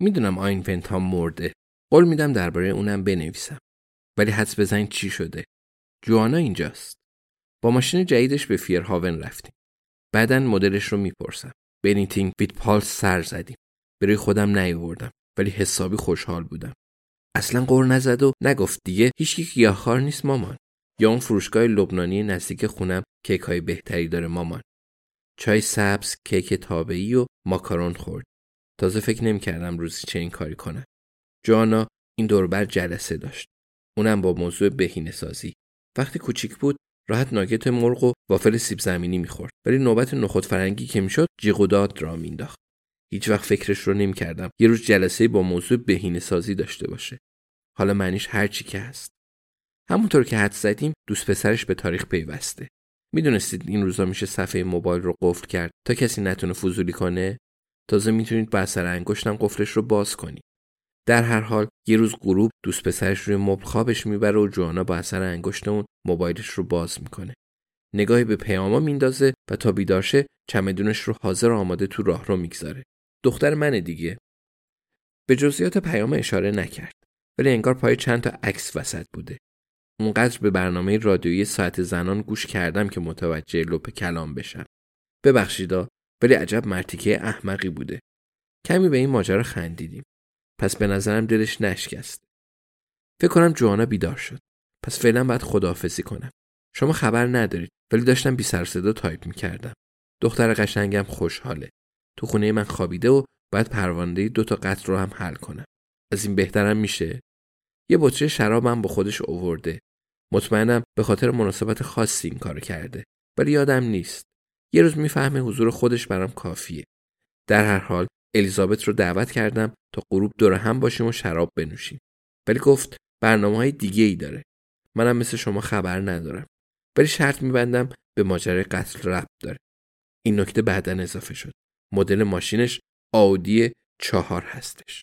می‌دونم آینفنت ها مرده. قول میدم درباره اونم بنویسم. ولی حدس بزنید چی شده؟ جوانا اینجاست. با ماشین جدیدش به فیرهاون رفتیم. بعدا مدلش رو می‌پرسم. بنیتینگ ویت پالس سر زدیم. برای خودم نیاوردم. ولی حسابی خوشحال بودم. اصلا قور نزد و نگفت دیگه هیچکی گیاهخوار نیست مامان. یا اون فروشگاه لبنانی نزدیک خونم کیک های بهتری داره مامان. چای سبز کیک تابعی و ماکارون خورد. تازه فکر نمی‌کردم روزی چه این کاری کنم جوانا این دوربر جلسه داشت. اونم با موضوع بهینه سازی. وقتی کوچیک بود راحت ناگت مرغ و وافل سیب زمینی می‌خورد. ولی نوبت نخود فرنگی که می‌شد جیغ و داد را مینداخت هیچ وقت فکرش رو نمی‌کردم یه روز جلسه با موضوع بهینه سازی داشته باشه. حالا معنیش هر چی که هست. همونطور که حد زدیم دوست پسرش به تاریخ پیوسته. می‌دونستید این روزا میشه صفحه موبایل رو قفل کرد تا کسی نتونه فضولی کنه؟ تازه می‌تونید با اثر انگشتم قفلش رو باز کنید. در هر حال یه روز غروب دوست پسرش روی مبل خوابش می‌بره و جوانا با اثر انگشت اون موبایلش رو باز می‌کنه. نگاهی به پیاما میندازه و تا بیدارشه چمدونش رو حاضر آماده تو راه رو می‌گذاره. دختر منه دیگه. به جزئیات پیام اشاره نکرد ولی انگار پای چند تا عکس وسط بوده. اونقدر به برنامه رادیویی ساعت زنان گوش کردم که متوجه لپ کلام بشم. ببخشیدا ولی عجب مرتیکه احمقی بوده. کمی به این ماجرا خندیدیم. پس به نظرم دلش نشکست. فکر کنم جوانا بیدار شد. پس فعلا باید خداحافظی کنم. شما خبر ندارید ولی داشتم بی سر صدا تایپ می‌کردم. دختر قشنگم خوشحاله. تو خونه من خوابیده و باید پرونده دو تا قتل رو هم حل کنم. از این بهترم میشه. یه بطری شرابم با خودش اوورده. مطمئنم به خاطر مناسبت خاصی این کار کرده. ولی یادم نیست. یه روز می‌فهمه حضور خودش برام کافیه. در هر حال الیزابت رو دعوت کردم تا غروب دور هم باشیم و شراب بنوشیم. ولی گفت برنامه های دیگه ای داره. منم مثل شما خبر ندارم. ولی شرط میبندم به ماجرای قتل ربط داره. این نکته بعدا اضافه شد. مدل ماشینش آودی چهار هستش.